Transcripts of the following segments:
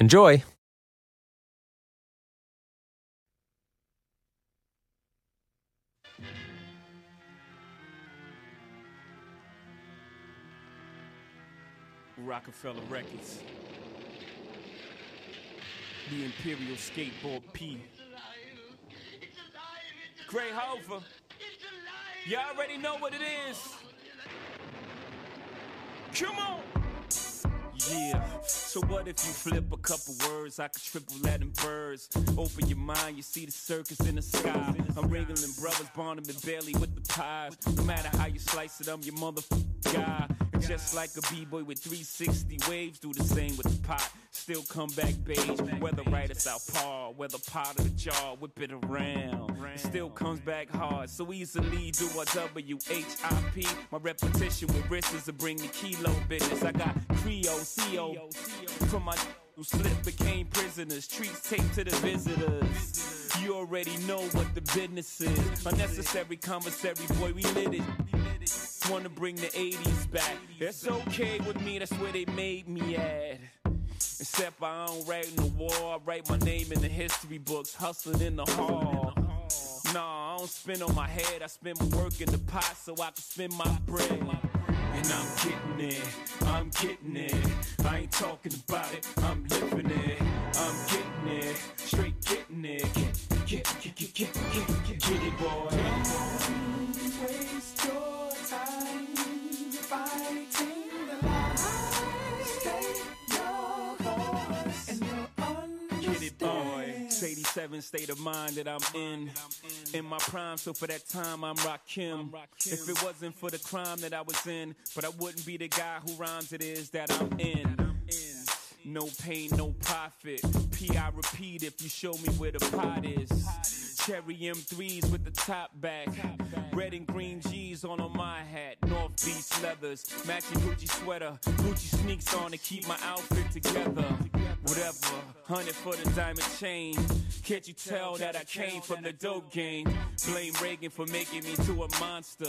Enjoy! Roc-A-Fella Records. The Imperial Skateboard P. Gray Hover. You already know what it is. Come on. Yeah, so what if you flip a couple words? I could triple that Latin birds. Open your mind, you see the circus in the sky. I'm Ringling brothers, Barnum and Bailey with the pies. No matter how you slice it, I'm your motherfucking guy. Just like a b-boy with 360 waves, do the same with the pot. Still come back beige, whether right or southpaw, whether pot of the jar, whip it around. Still comes back hard, so easily do a W-H-I-P. My repetition with wrists is to bring the kilo business. I got Creole, CO, from my who slipped became prisoners. Treats taped to the visitors. You already know what the business is. Unnecessary commissary, boy, we lit it. Wanna bring the 80s back. That's okay with me, that's where they made me at. Except I don't write in the war, I write my name in the history books, hustling in the hall. Nah, I don't spin on my head, I spend my work in the pot so I can spend my bread. And I'm getting it, I'm getting it. I ain't talking about it, I'm living it. I'm getting it, straight getting it. Get, get, get, get, get, get, get, get it, boy. Understand. It's 87 state of mind that I'm in. In my prime, so for that time, I'm Rakim. If it wasn't for the crime that I was in, but I wouldn't be the guy who rhymes it is that I'm in. No pain, no profit. P, I repeat if you show me where the pot is. Cherry M3s with the top back. Red and green G's on on my hat. North Beach leathers. Matching Gucci sweater. Gucci sneaks on to keep my outfit together. Whatever. Hundred for the diamond chain. Can't you tell that I came from the dope game? Blame Reagan for making me to a monster.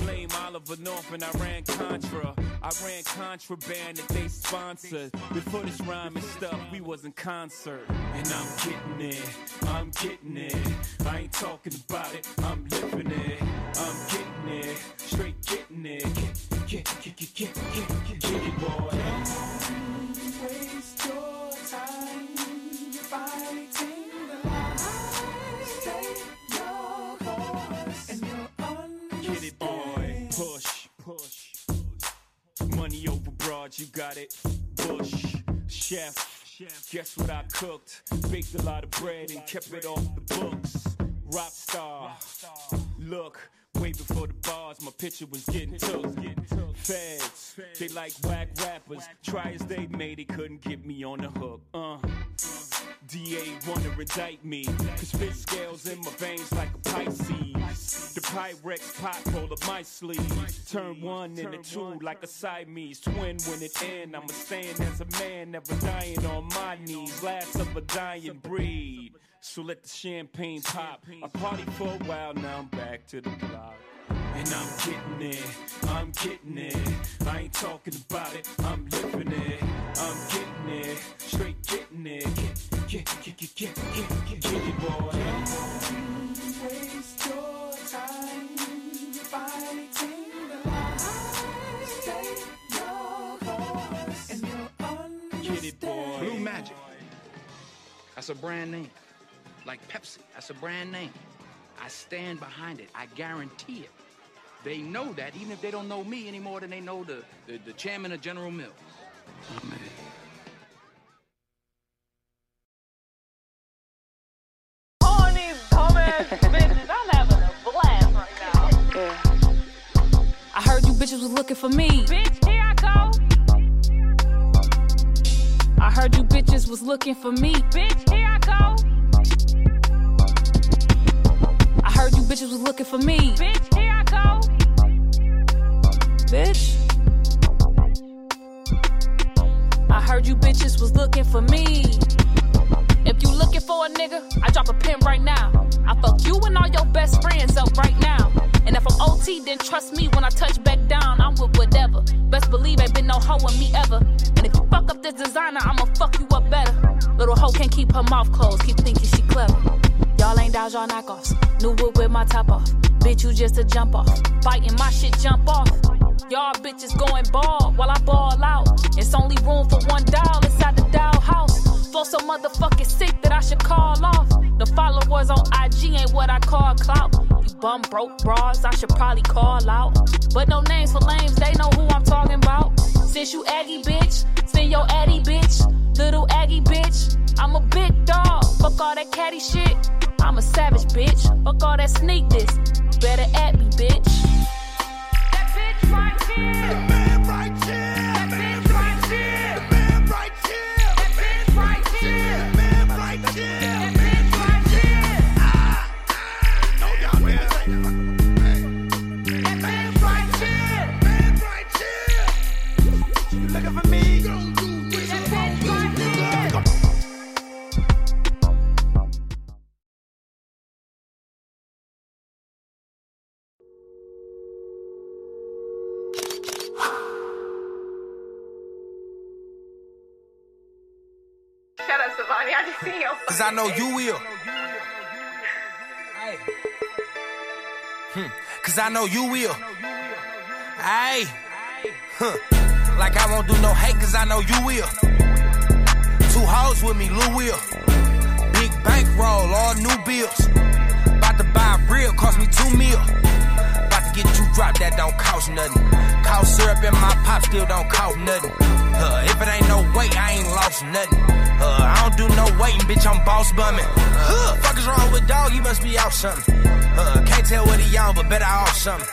Blame Oliver North and Iran-Contra. I ran contraband that they sponsored. Before this rhyme and stuff, we was in concert. And I'm getting it, I'm getting it. I ain't talking about it, I'm living it. I'm getting it, straight getting it. Get, get, get, get, get, get, get, it, boy. Got it. Bush, chef. Guess what I cooked? Baked a lot of bread and kept it off the books. Rock star. Look, way before the bars, my picture was getting took. Feds, they like whack rappers. Try as they may, they couldn't get me on the hook. Uh. DA wanna indict me. Cause spit scales in my veins like a Pisces. The Pyrex pot roll up my sleeve. Turn one into two like a Siamese twin when it end. I'm a stand as a man, never dying on my knees. Last of a dying breed. So let the champagne pop. I party for a while, now I'm back to the block. And I'm getting it, I'm getting it. I ain't talking about it, I'm living it. I'm getting it, straight getting it. That's a brand name. like Pepsi. That's a brand name. I stand behind it. I guarantee it. They know that, even if they don't know me any more than they know the, the, the chairman of General Mills. Oh, man. All these dumbass bitches, I'm having a blast right now. I heard you bitches was looking for me. Bitch, I heard you bitches was looking for me. Bitch, here I go. I heard you bitches was looking for me. Bitch, here I go. Bitch. I heard you bitches was looking for me. If you looking for a nigga, I drop a pin right now. I fuck you and all your best friends up right now. And if I'm OT, then trust me when I touch back down, I'm with whatever. Best believe ain't been no hoe with me ever. And if you fuck up this designer, I'ma fuck you up better. Little hoe can't keep her mouth closed, keep thinking she clever. Y'all ain't dodge, y'all knockoffs. New whip with my top off. Bitch, you just a jump off. Biting my shit, jump off. Y'all bitches going ball while I ball out. It's only room for one doll inside the doll house. Flow so motherfucking sick I should call off. The followers on IG ain't what I call clout. You bum broke bras, I should probably call out. But no names for lames, they know who I'm talking about. Since you Aggie bitch, send your Addy bitch. Little Aggie bitch, I'm a big dog. Fuck all that catty shit. I'm a savage bitch. Fuck all that sneak this. Better at me, bitch. That bitch right here. Cause I know you will. Hey. Hmm. Cause I know you will. Hey. Huh. Like I won't do no hate cause I know you will. Two hoes with me, Lou will. Big bankroll, all new bills. About to buy a real, cost me two mil. Get you dropped, that don't cost nothing. Cost syrup in my pop still don't cost nothing. Uh, if it ain't no weight, I ain't lost nothing. Uh, I don't do no waiting, bitch, I'm boss bumming. Uh, fuck is wrong with dog? He must be out something. Uh, can't tell what he on, but better off something.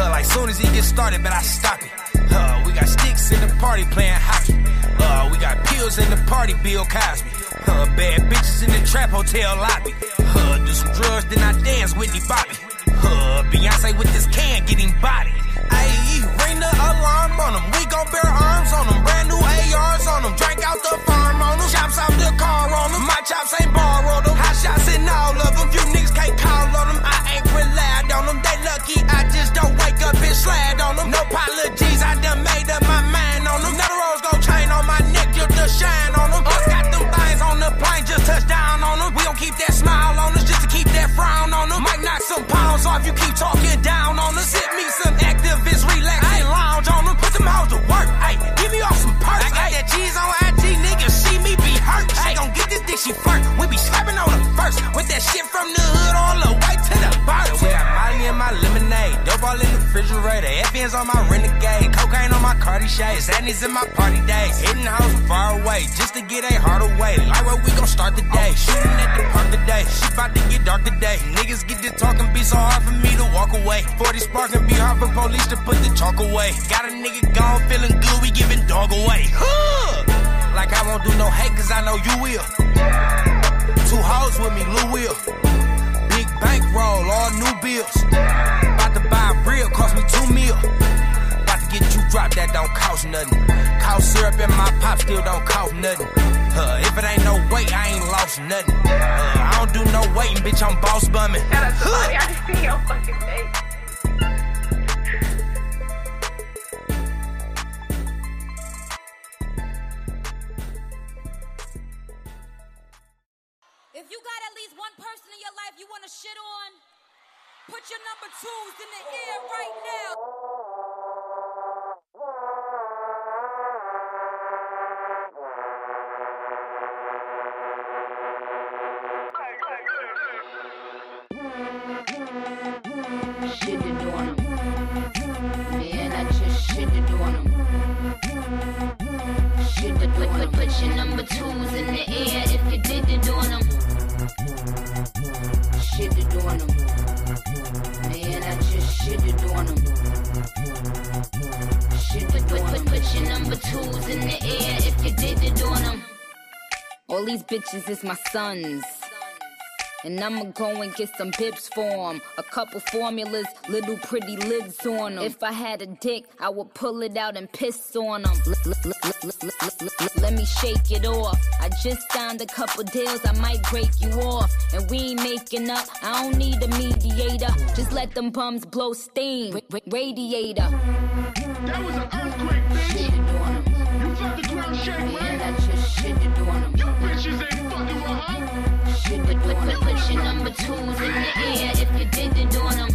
Uh, like soon as he gets started, but I stop it. Uh, we got sticks in the party playing hockey. Uh, we got pills in the party, Bill Cosby. Uh, bad bitches in the trap hotel lobby. Uh, do some drugs, then I dance Whitney Bobby. Uh, Beyonce with this can getting body. Ayy, ring the alarm on them. We gon' bear arms on them. Brand new ARs on them. Drink out the farm on them. Chops out the car on them. My chops ain't borrowed them. Hot shots in all of them. You niggas can't call on them. I on my renegade, cocaine on my Cardi shades, sadness in my party days. Hitting hoes far away, just to get a heart away. Like where we gon' start the day. Shooting at the park today, shit about to get dark today. Niggas get to talking, be so hard for me to walk away. 40 sparking, be hard for police to put the chalk away. Got a nigga gone, feeling good, we giving dog away. Huh. Like I won't do no hate, cause I know you will. Two hoes with me, Lou will. Big bankroll, all new bills. Dropped, that don't cost nothing. Cost syrup in my pop still don't cost nothing. Uh, if it ain't no weight, I ain't lost nothing. Uh, I don't do no waiting, bitch, I'm boss bumming. Shut up, Savani. I just see your fucking face. These bitches is my sons. And I'ma go and get some bips for 'em. A couple formulas, little pretty lids on 'em. If I had a dick, I would pull it out and piss on 'em. Let me shake it off. I just signed a couple deals, I might break you off. And we ain't making up, I don't need a mediator. Just let them bums blow steam. Ra- ra- radiator. That was an earthquake, bitch. You felt the ground shake, Man, bitches ain't fucking with her. Put, put, put, put your number twos in the air if you didn't on them.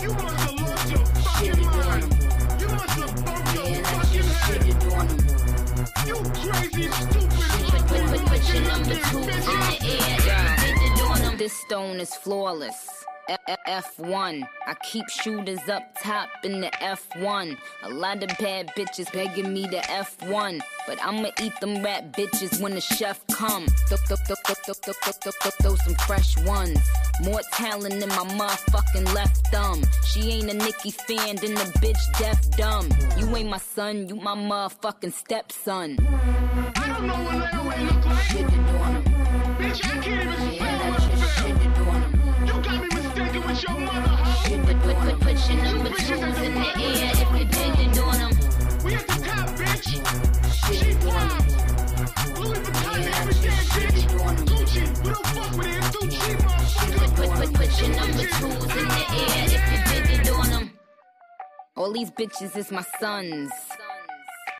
You your fucking mind. You your yeah, fucking head. You crazy, stupid, put, put, put, put your number twos in the air if you didn't on them. This stone is flawless. F1. I keep shooters up top in the F1. A lot of bad bitches begging me to F1. But I'ma eat them rat bitches when the chef come. Throw, some fresh ones. More talent than my motherfucking left thumb. She ain't a Nicki fan, then the bitch deaf dumb. You ain't my son, you my motherfucking stepson. I don't know what Larry look like. Bitch, I can't even spell all these bitches is my sons.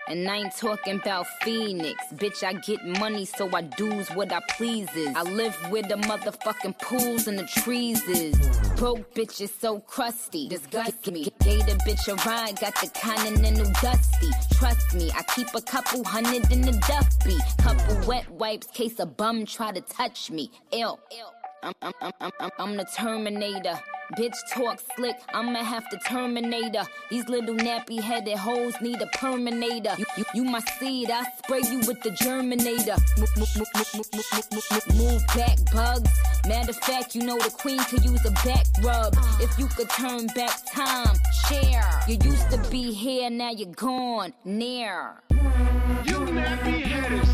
And I ain't talking about Phoenix. Bitch, I get money, so I do's what I pleases. I live with the motherfucking pools and the trees is. Broke bitch is so crusty. Disgust me. The bitch a ride, got the continental dusty. Trust me, I keep a couple hundred in the duffy. Couple wet wipes, case a bum try to touch me. Ill. I'm, I'm, I'm, I'm, I'm the Terminator. Bitch talk slick, I'ma have to terminate her. These little nappy headed hoes need a perminator. You, you, you my seed, I spray you with the germinator. Move back, bugs. Matter of fact, you know the queen could use a back rub. If you could turn back time, Cher. You used to be here, now you're gone, near. You nappy headed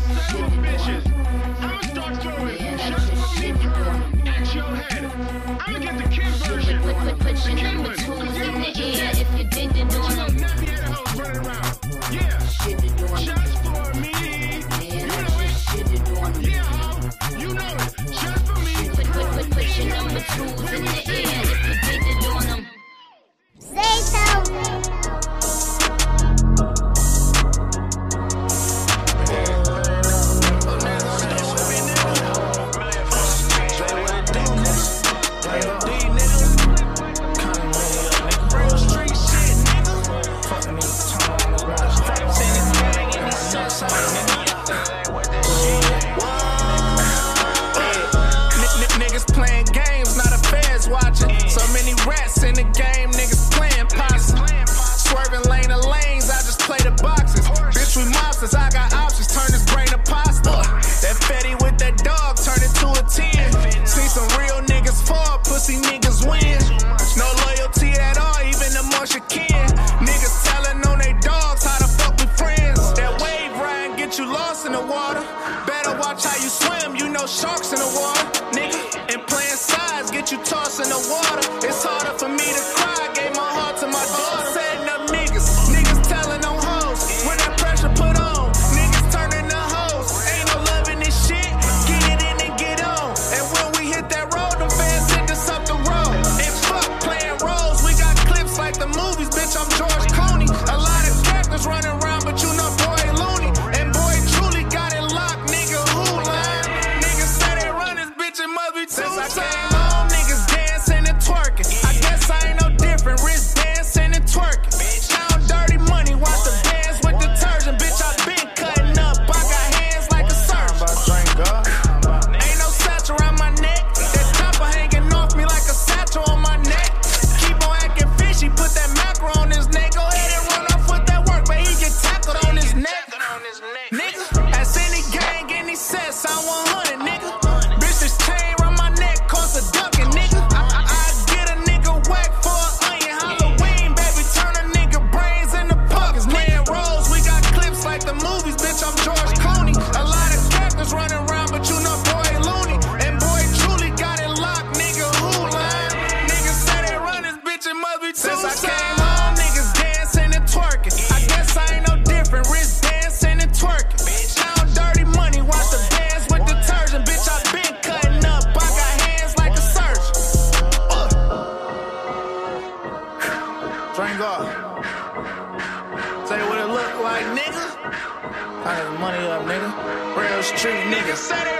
street nigga.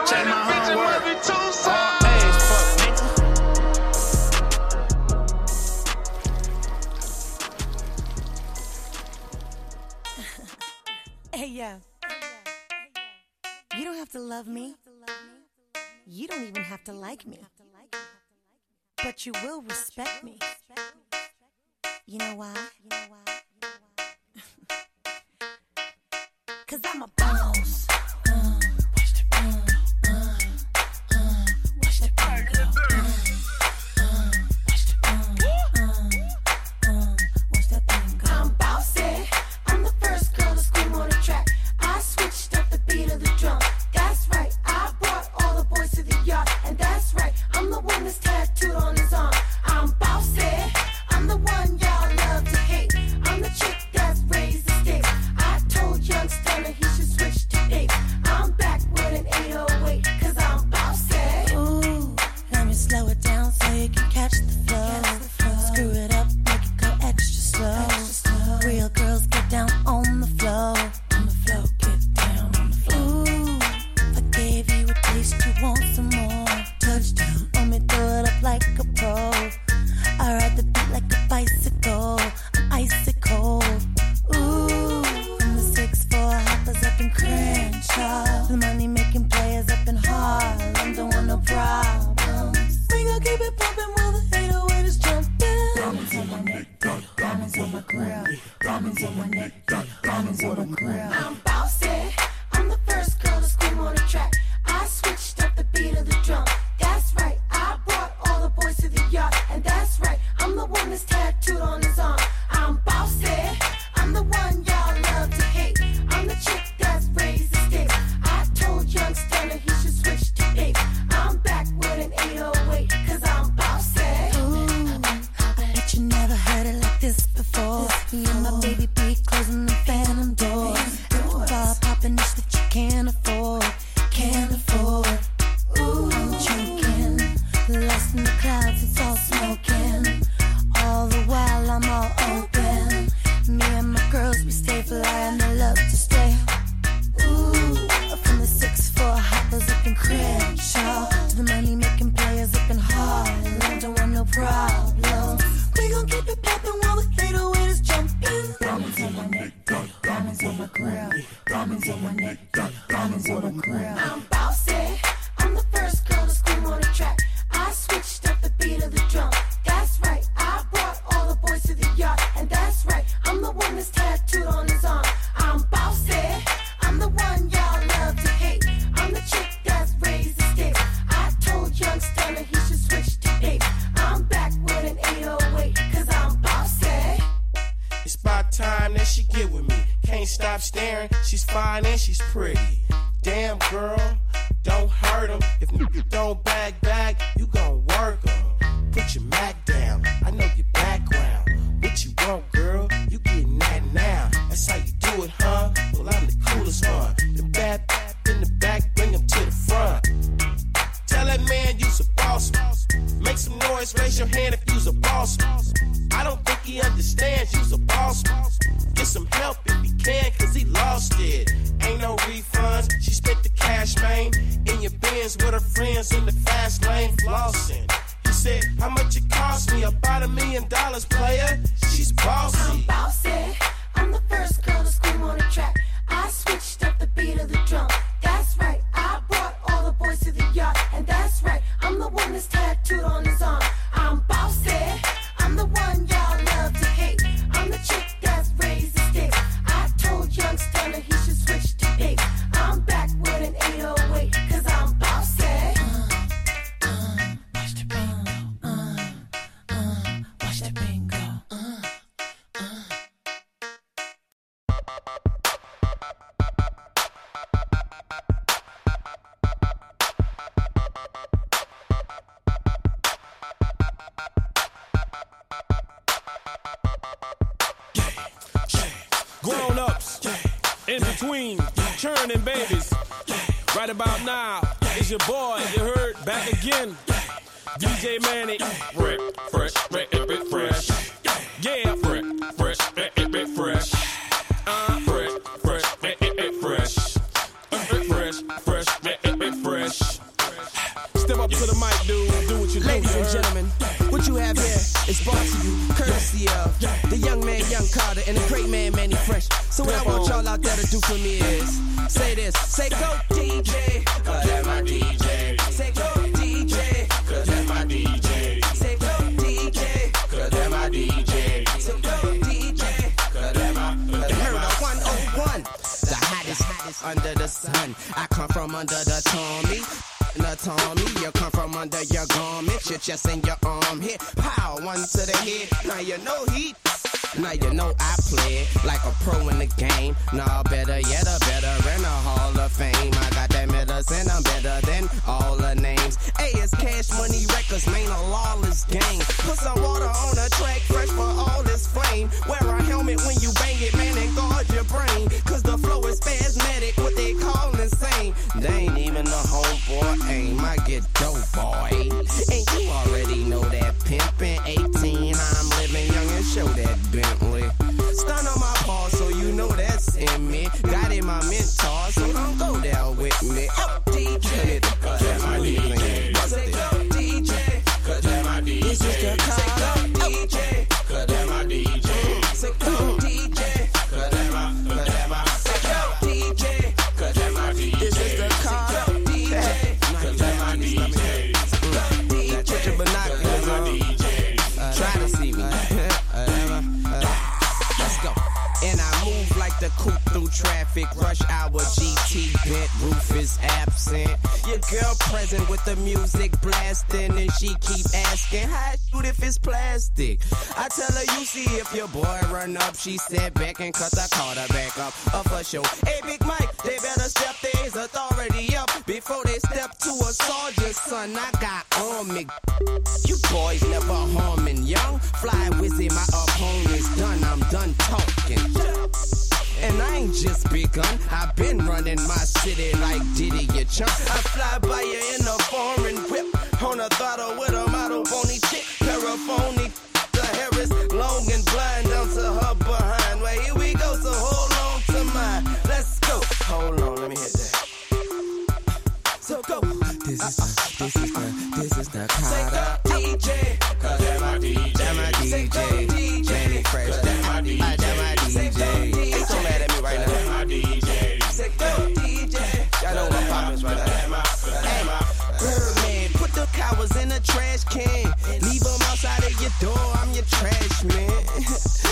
Check my homework. Hey, yo. You don't have to love me. You don't even have to like me. But you will respect me. You know why? someone that between churning babies. Right about now, it's your boy, you heard, back again. DJ Mannie. Fresh, fresh, fresh, fresh. Yeah, fresh, fresh, fresh, fresh. Uh, fresh, fresh, uh, fresh, fresh, fresh, fresh. Step up to the mic, dude. Do what you do. Ladies and gentlemen, what you have here is brought to you courtesy of the young man, Young Carter, and the great man, Mannie Fresh. So what I want y'all out there to do for me is say this, say go DJ, cause that's my DJ. Say go DJ, cause that's my DJ. Say go DJ, cause that's my DJ. Say go DJ, cause that's my. Heard 101, the hottest, hottest under the sun. I come from under the Tommy. The Tommy, you come from under your garment, your chest and your arm hit. Pow, one to the head. Now you know heat. Now you know I play it like a pro in the game. Nah, better yet, a better in the Hall of Fame. I got that medicine, I'm better than all the names. Hey, it's Cash Money Records, man, a lawless game. Put some water on the track, fresh for all this flame. Wear a helmet when you bang it, man, and guard your brain. Cause the flow is spasmodic, what they call insane. They ain't even a homeboy aim, I get dope, boy. And you already know that pimpin' 18, I'm living young and show that Bentley. Stun on my paw, so you know that's in me. Got in my mentor, so don't go down with me. Up DJ, present with the music blasting, and she keep asking, How I shoot if it's plastic? I tell her, You see if your boy run up. She said back and cut the Carter back up. Up for show. Hey, Big Mike, they better step their authority up before they step to a sergeant, son. I got on me. You boys never harming young. Fly Weezy, my opponent's done. I'm done talking. And I ain't just begun. I've been running my city like Diddy, you chump. I fly by you in a foreign whip. On a throttle with a model phony chick. Paraphony. The hair is long and blind down to her behind. Well, here we go, so hold on to mine. Let's go. Hold on, let me hit that. So go. This is this is the, this is the Carter. DJ. Cause that's my DJ. That's my DJ. Can. Leave them outside of your door. I'm your trash man.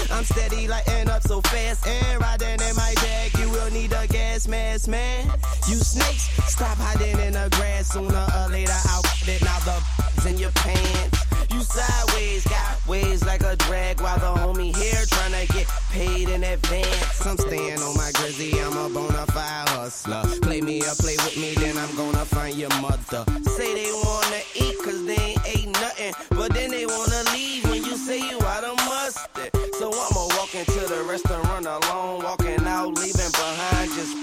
I'm steady lighting up so fast and riding in my bag. You will need a gas mask, man. You snakes, stop hiding in the grass. Sooner or later, I'll get it. Now the in your pants. You sideways, got ways like a drag while the homie here tryna get paid in advance. I'm staying on my grizzy, I'm a bona fide hustler. Play me or play with me, then I'm gonna find your mother. Say they wanna eat cause they ain't ate nothing, but then they wanna leave when you say you out of mustard. So I'ma walk into the restaurant alone, walking out, leaving behind just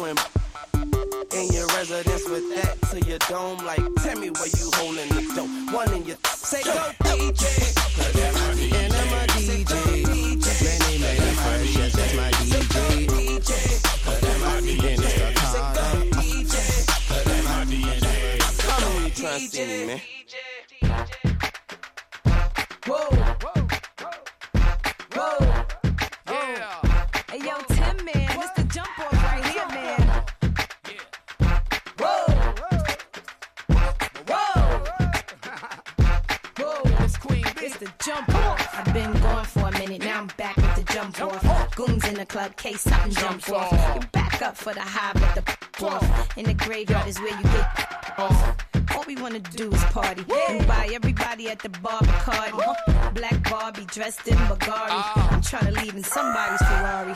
when in your residence with that to your dome. Like, tell me where you holding the dope. One in your say go DJ. And I'm a DJ. On, you trying see me, man. Whoa. Whoa. Yeah. Hey, yo, Tim, man. It's the jump off right here, man. Whoa. Whoa. Whoa. It's Queen It's the jump off. I've been gone for a minute. Now I'm back with the jump off. Goons in the club, case something jump off. You back up for the high, but the off. In the graveyard is where you get off. We wanna do is party and buy everybody at the bar Bacardi. Uh-huh. Black Barbie dressed in Bulgari. Ah. I'm trying to leave in somebody's Ferrari.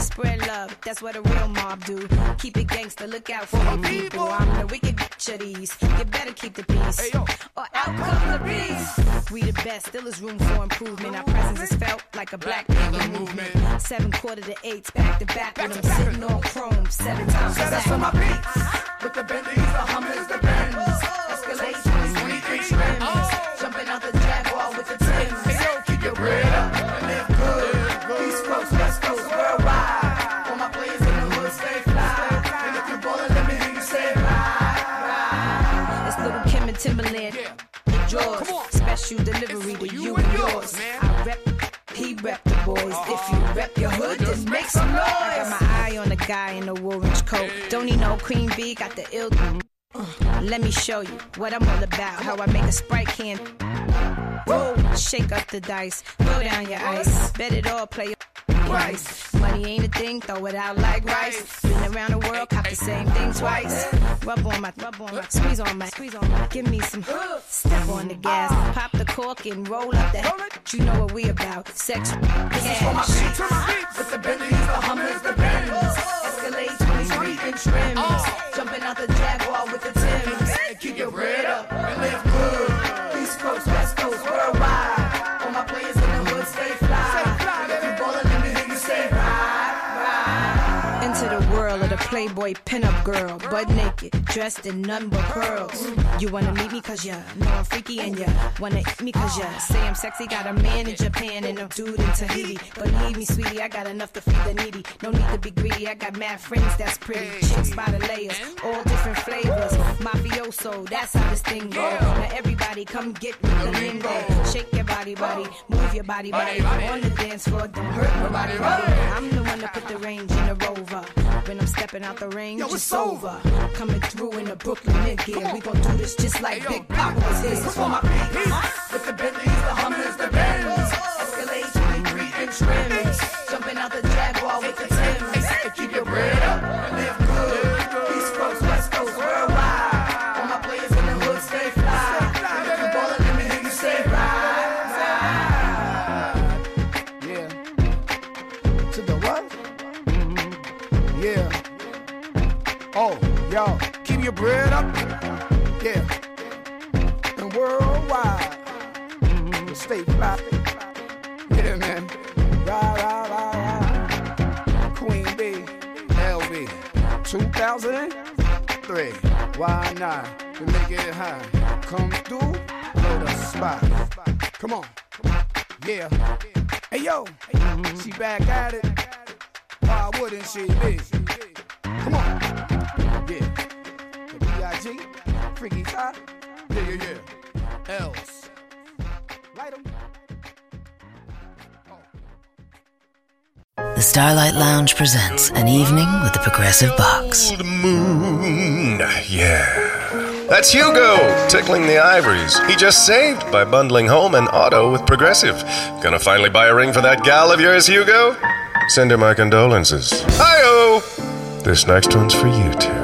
Spread love, that's what a real mob do. Keep it gangster, look out for the people. I'm the wicked bitch of these. You better keep the peace, or out come the beast. We the best, still is room for improvement. Our presence is felt like a black people movement. Seven quarter to eights, back to back with them sitting on chrome seven times. Shout out to my beats. With the Bentleys, the Hummers, the Benz. Escalade 23. Jumping out the Jaguar with the Timbs. Keep your bread up and live good. East Coast, West Coast, worldwide. All my players in the hood stay fly. And if you're ballin', let me hear you say ride. It's Lil' Kim and Timbaland. Special delivery to you and yours. I rep, he rep the boys. If you uh-huh. rep your hood, then make some noise. I got my eye on the guy in the orange coat. Don't need no cream bee, got the ill. Let me show you what I'm all about. How I make a sprite can. Whoa, shake up the dice, throw down your ice. Bet it all, play price. Money ain't a thing, throw it out like rice. Been around the world, cop the same thing twice. Rub on my, rub on my, squeeze on my, squeeze on my. Give me some, step on the gas, pop the cork and roll up that. You know what we about? Sex, cash. With the Bentleys, the Hummers, the Benz. Escalade 23 inch rims. Jumping out the Jaguar with the Keep your bread up World of the Playboy pinup girl, butt naked, dressed in none but pearls. You wanna meet me cause ya know I'm freaky and ya wanna eat me cause ya say I'm sexy. Got a man in Japan and a dude in Tahiti. Believe me, sweetie, I got enough to feed the needy. No need to be greedy, I got mad friends that's pretty. Chicks by the layers, all different flavors. Mafioso, that's how this thing go. Now everybody come get with the lingo. Shake your body, body, move your body, body. On the dance floor, don't hurt nobody. I'm the one that put the range in the rover. When I'm stepping out the range, Yo, it's it's over. Coming through in the Brooklyn mid gear. We gon' do this just like Big Pop was here. This is for my peeps. With the Bentleys, the your bread up. Yeah. And worldwide. We'll stay fly. Yeah, man. Ride, ride, ride. Queen B, LB. 2003. Why not? To make it high. Come through, know the spot. Come on. Yeah. Hey yo, she back at it. Why wouldn't she be? Come on. Yeah. The Freaky Top. Yeah, yeah, yeah. Else. Light 'em. The Starlight Lounge presents an evening with the Progressive Box. Moon, yeah. That's Hugo, tickling the ivories. He just saved by bundling home and auto with Progressive. Gonna finally buy a ring for that gal of yours, Hugo? Send her my condolences. Hi-oh! This next one's for you two.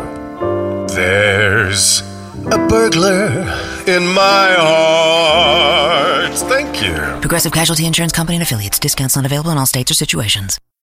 There's a burglar in my heart. Thank you. Progressive Casualty Insurance Company and affiliates. Discounts not available in all states or situations.